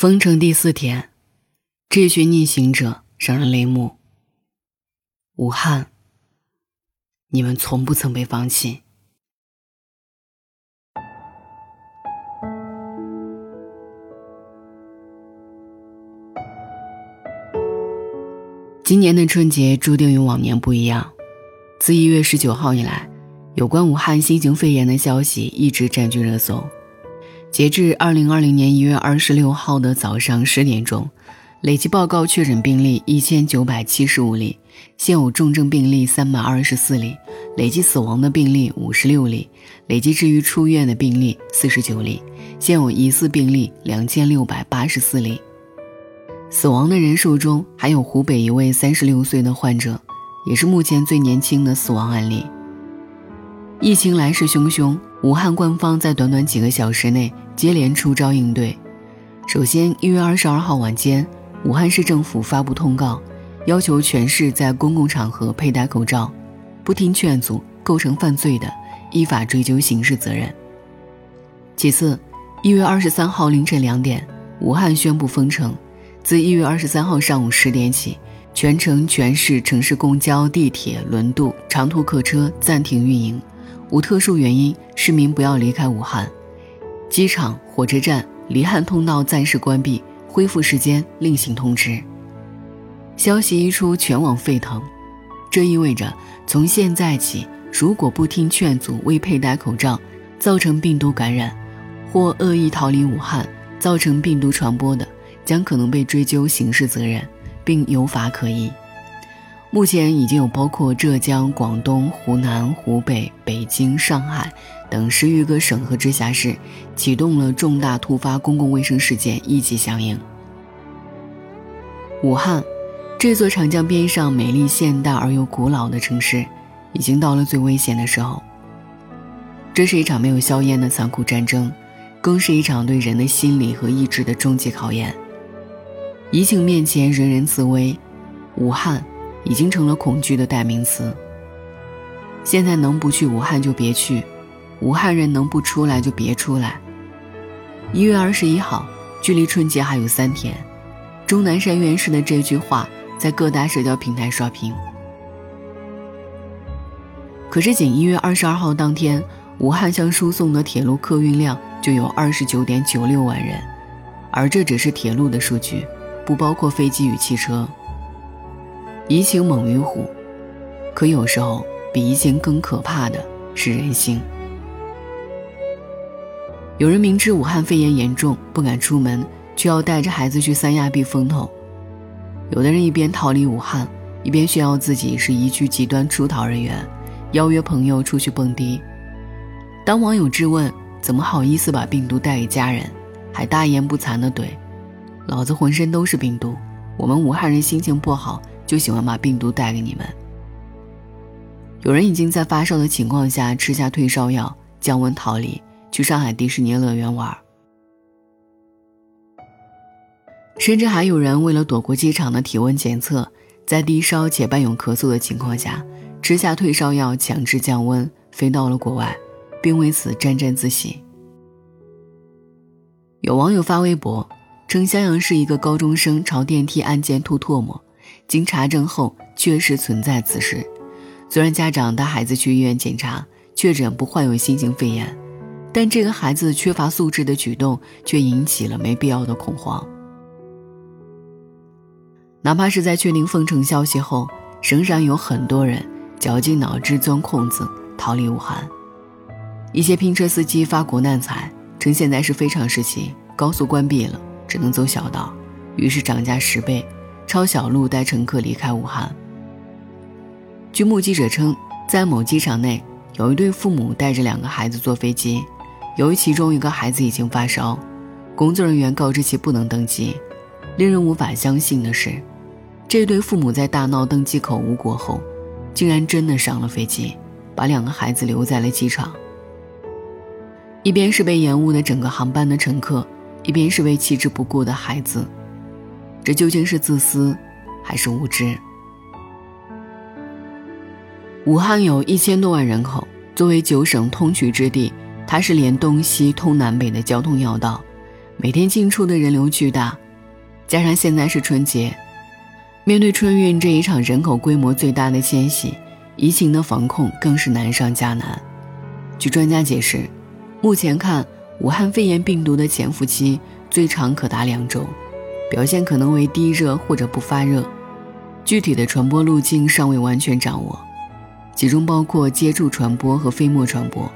封城第四天，这群逆行者让人泪目。武汉，你们从不曾被放弃。今年的春节注定与往年不一样。自一月十九号以来，有关武汉新型肺炎的消息一直占据热搜。截至二零二零年一月二十六号的早上十点钟，累计报告确诊病例一千九百七十五例，现有重症病例三百二十四例，累计死亡的病例五十六例，累计治愈出院的病例四十九例，现有疑似病例两千六百八十四例。死亡的人数中还有湖北一位三十六岁的患者，也是目前最年轻的死亡案例。疫情来势汹汹，武汉官方在短短几个小时内接连出招应对。首先，一月二十二号晚间，武汉市政府发布通告，要求全市在公共场合佩戴口罩，不听劝阻构成犯罪的，依法追究刑事责任。其次，一月二十三号凌晨两点，武汉宣布封城，自一月二十三号上午十点起，全城全市城市公交、地铁、轮渡、长途客车暂停运营。无特殊原因，市民不要离开武汉。机场、火车站、离汉通道暂时关闭，恢复时间另行通知。消息一出，全网沸腾。这意味着，从现在起，如果不听劝阻、未佩戴口罩，造成病毒感染，或恶意逃离武汉，造成病毒传播的，将可能被追究刑事责任，并有法可依。目前已经有包括浙江、广东、湖南、湖北、北京、上海等十余个省和直辖市启动了重大突发公共卫生事件一级响应。武汉，这座长江边上美丽现代而又古老的城市，已经到了最危险的时候。这是一场没有硝烟的残酷战争，更是一场对人的心理和意志的终极考验。疫情面前，人人自危，武汉。已经成了恐惧的代名词。现在能不去武汉就别去，武汉人能不出来就别出来。一月二十一号，距离春节还有三天，钟南山院士的这句话在各大社交平台刷屏。可是，仅一月二十二号当天，武汉向输送的铁路客运量就有二十九点九六万人，而这只是铁路的数据，不包括飞机与汽车。疫情猛于虎，可有时候比疫情更可怕的是人性。有人明知武汉肺炎严重不敢出门，却要带着孩子去三亚避风头；有的人一边逃离武汉，一边炫耀自己是一具极端出逃人员，邀约朋友出去蹦迪。当网友质问怎么好意思把病毒带给家人，还大言不惭地怼：“老子浑身都是病毒，我们武汉人心情不好。”就喜欢把病毒带给你们。有人已经在发烧的情况下吃下退烧药降温逃离，去上海迪士尼乐园玩。甚至还有人为了躲过机场的体温检测，在低烧且伴有咳嗽的情况下吃下退烧药强制降温，飞到了国外，并为此沾沾自喜。有网友发微博称，襄阳市一个高中生朝电梯按键吐唾沫。经查证后，确实存在此事。虽然家长带孩子去医院检查，确诊不患有新型肺炎，但这个孩子缺乏素质的举动却引起了没必要的恐慌。哪怕是在确定封城消息后，仍然有很多人绞尽脑汁钻空子逃离武汉。一些拼车司机发国难财，称现在是非常时期，高速关闭了，只能走小道，于是涨价十倍。抄小路带乘客离开武汉。据目击者称，在某机场内，有一对父母带着两个孩子坐飞机，由于其中一个孩子已经发烧，工作人员告知其不能登机。令人无法相信的是，这对父母在大闹登机口无果后，竟然真的上了飞机，把两个孩子留在了机场。一边是被延误的整个航班的乘客，一边是为弃之不顾的孩子。这究竟是自私，还是无知？武汉有一千多万人口，作为九省通衢之地，它是连东西通南北的交通要道，每天进出的人流巨大，加上现在是春节，面对春运这一场人口规模最大的迁徙，疫情的防控更是难上加难。据专家解释，目前看，武汉肺炎病毒的潜伏期最长可达两周，表现可能为低热或者不发热，具体的传播路径尚未完全掌握，其中包括接触传播和飞沫传播。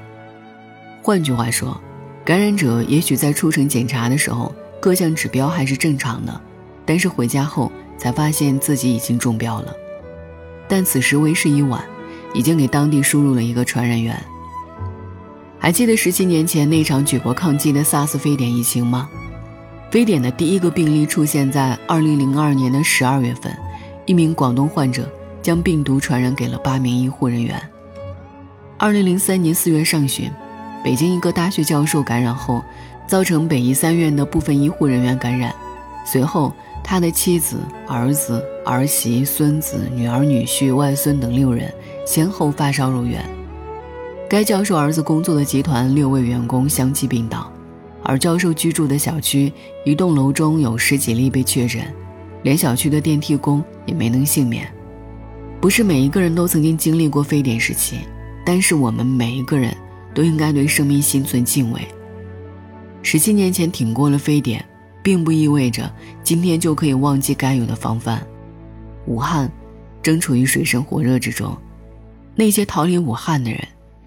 换句话说，感染者也许在出城检查的时候各项指标还是正常的，但是回家后才发现自己已经中标了，但此时为时已晚，已经给当地输入了一个传染源。还记得十七年前那场举国抗击的 SARS 非典疫情吗？非典的第一个病例出现在二零零二年的十二月份，一名广东患者将病毒传染给了八名医护人员。二零零三年四月上旬，北京一个大学教授感染后，造成北医三院的部分医护人员感染，随后他的妻子、儿子、儿媳、孙子、女儿、女婿、外孙等六人先后发烧入院。该教授儿子工作的集团六位员工相继病倒，而教授居住的小区一栋楼中有十几例被确诊，连小区的电梯工也没能幸免。不是每一个人都曾经经历过非典时期，但是我们每一个人都应该对生命心存敬畏。十七年前挺过了非典，并不意味着今天就可以忘记该有的防范。武汉正处于水深火热之中，那些逃离武汉的人。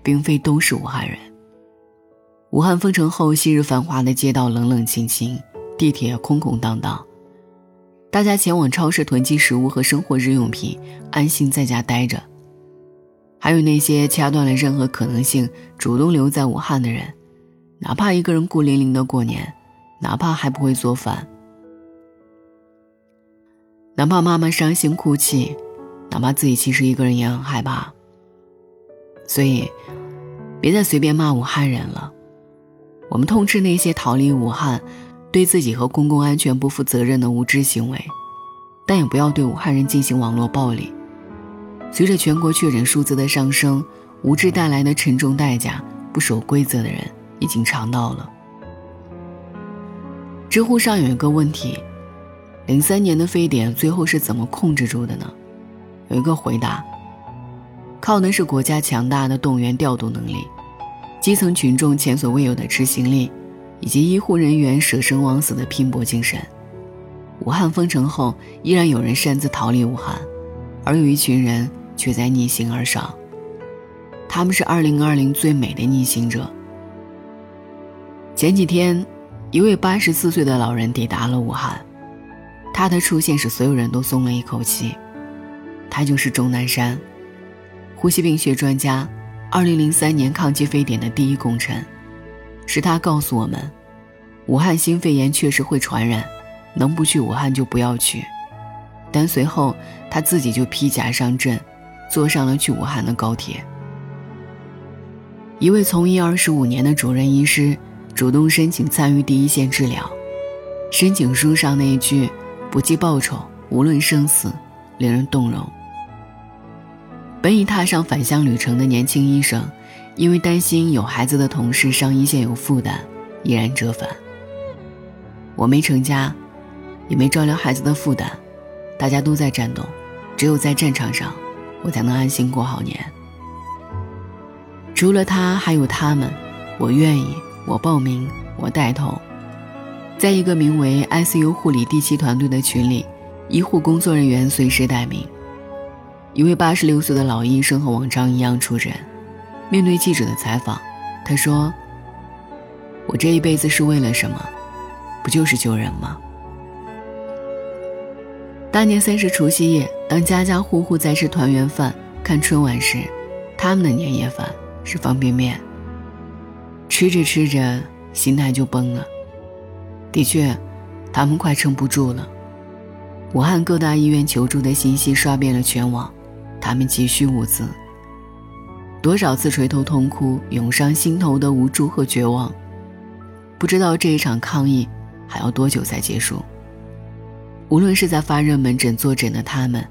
并非都是武汉人。武汉封城后，昔日繁华的街道冷冷清清，地铁空空荡荡，大家前往超市囤积食物和生活日用品，安心在家待着。还有那些掐断了任何可能性主动留在武汉的人，哪怕一个人孤零零的过年，哪怕还不会做饭，哪怕妈妈伤心哭泣，哪怕自己其实一个人也很害怕。所以。别再随便骂武汉人了，我们痛斥那些逃离武汉、对自己和公共安全不负责任的无知行为，但也不要对武汉人进行网络暴力。随着全国确诊数字的上升，无知带来的沉重代价，不守规则的人已经尝到了。知乎上有一个问题：零三年的非典最后是怎么控制住的呢？有一个回答。靠的是国家强大的动员调度能力，基层群众前所未有的执行力，以及医护人员舍生忘死的拼搏精神。武汉封城后，依然有人擅自逃离武汉，而有一群人却在逆行而上。他们是2020最美的逆行者。前几天，一位84岁的老人抵达了武汉，他的出现使所有人都松了一口气。他就是钟南山。呼吸病学专家，2003年抗击非典的第一功臣，是他告诉我们，武汉新肺炎确实会传染，能不去武汉就不要去。但随后他自己就披甲上阵，坐上了去武汉的高铁。一位从医二十五年的主任医师，主动申请参与第一线治疗，申请书上那一句“不计报酬，无论生死”，令人动容。本已踏上返乡旅程的年轻医生，因为担心有孩子的同事上一线有负担，毅然折返。我没成家，也没照料孩子的负担，大家都在战斗，只有在战场上，我才能安心过好年。除了他，还有他们，我愿意，我报名，我带头。在一个名为 “ICU 护理第七团队”的群里，医护工作人员随时待命。一位八十六岁的老医生和往常一样出诊。面对记者的采访，他说：“我这一辈子是为了什么？不就是救人吗？”大年三十除夕夜，当家家户户在吃团圆饭、看春晚时，他们的年夜饭是方便面。吃着吃着，心态就崩了。的确，他们快撑不住了。武汉各大医院求助的信息刷遍了全网。他们急需物资，多少次垂头痛哭，涌上心头的无助和绝望。不知道这一场抗疫还要多久才结束。无论是在发热门诊坐诊的他们，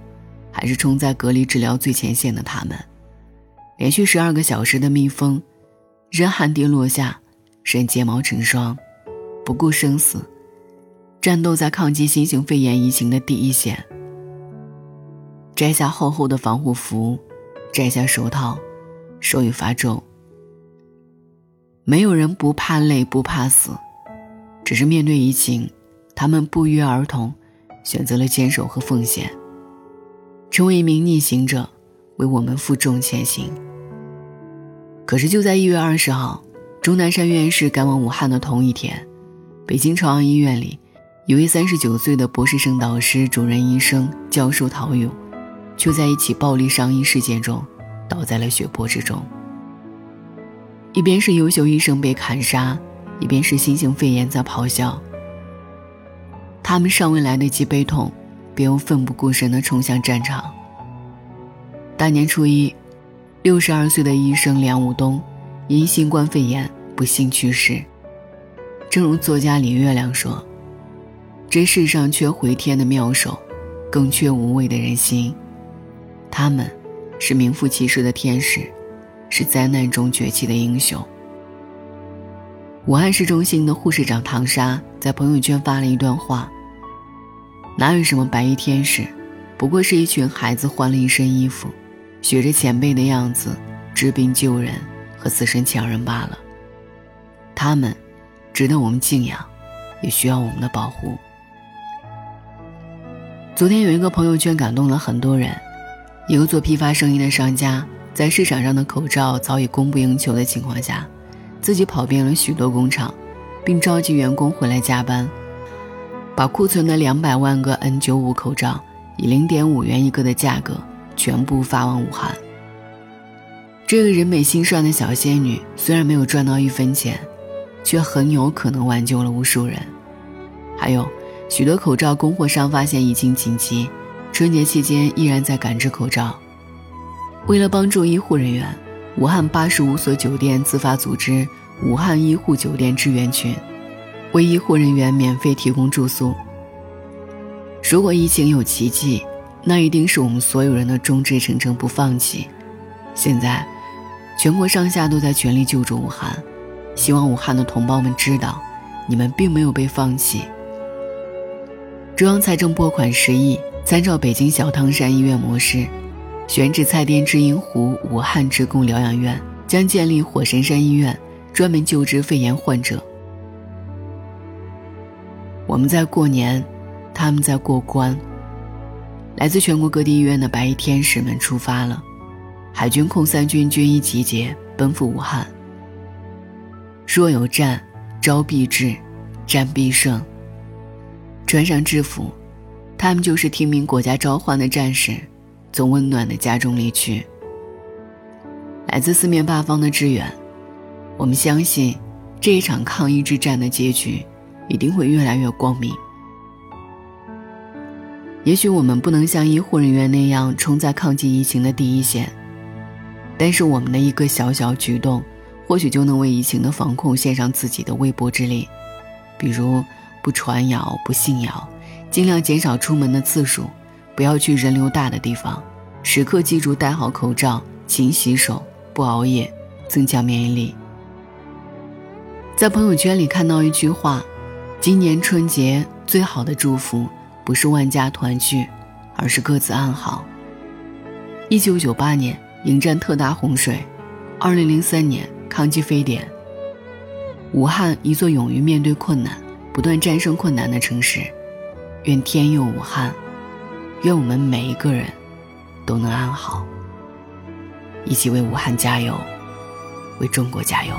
还是冲在隔离治疗最前线的他们，连续十二个小时的密封，人汗滴落下，人睫毛成霜，不顾生死，战斗在抗击新型肺炎疫情的第一线。摘下厚厚的防护服，摘下手套，手已发皱。没有人不怕累，不怕死，只是面对疫情，他们不约而同选择了坚守和奉献，成为一名逆行者，为我们负重前行。可是就在一月二十号，钟南山院士赶往武汉的同一天，北京朝阳医院里，一位三十九岁的博士生导师、主任医生、教授陶勇。就在一起暴力伤医事件中，倒在了血泊之中。一边是优秀医生被砍杀，一边是新型肺炎在咆哮。他们尚未来得及悲痛，便又奋不顾身地冲向战场。大年初一，六十二岁的医生梁武东因新冠肺炎不幸去世。正如作家李月亮说：“这世上缺回天的妙手，更缺无畏的人心。”他们，是名副其实的天使，是灾难中崛起的英雄。武汉市中心的护士长唐莎在朋友圈发了一段话：“哪有什么白衣天使，不过是一群孩子换了一身衣服，学着前辈的样子，治病救人和自身强人罢了。他们，值得我们敬仰，也需要我们的保护。”昨天有一个朋友圈感动了很多人。一个做批发生意的商家，在市场上的口罩早已供不应求的情况下，自己跑遍了许多工厂，并召集员工回来加班，把库存的两百万个 N95 口罩以零点五元一个的价格全部发往武汉。这个人美心善的小仙女，虽然没有赚到一分钱，却很有可能挽救了无数人。还有许多口罩供货商发现疫情紧急。春节期间依然在赶制口罩。为了帮助医护人员，武汉八十五所酒店自发组织武汉医护酒店支援群，为医护人员免费提供住宿。如果疫情有奇迹，那一定是我们所有人的众志成城不放弃。现在，全国上下都在全力救助武汉，希望武汉的同胞们知道，你们并没有被放弃。中央财政拨款十亿。参照北京小汤山医院模式，选址蔡甸知音湖武汉职工疗养院，将建立火神山医院，专门救治肺炎患者。我们在过年，他们在过关。来自全国各地医院的白衣天使们出发了，海军空三军军医集结，奔赴武汉。若有战，招必至，战必胜。穿上制服。他们就是听命国家召唤的战士，从温暖的家中离去。来自四面八方的支援，我们相信这一场抗疫之战的结局一定会越来越光明。也许我们不能像医护人员那样冲在抗击疫情的第一线，但是我们的一个小小举动，或许就能为疫情的防控献上自己的微薄之力，比如不传谣、不信谣。尽量减少出门的次数，不要去人流大的地方，时刻记住戴好口罩、勤洗手、不熬夜，增强免疫力。在朋友圈里看到一句话：“今年春节最好的祝福，不是万家团聚，而是各自安好。”一九九八年迎战特大洪水，二零零三年抗击非典。武汉一座勇于面对困难、不断战胜困难的城市。愿天佑武汉，愿我们每一个人都能安好，一起为武汉加油，为中国加油。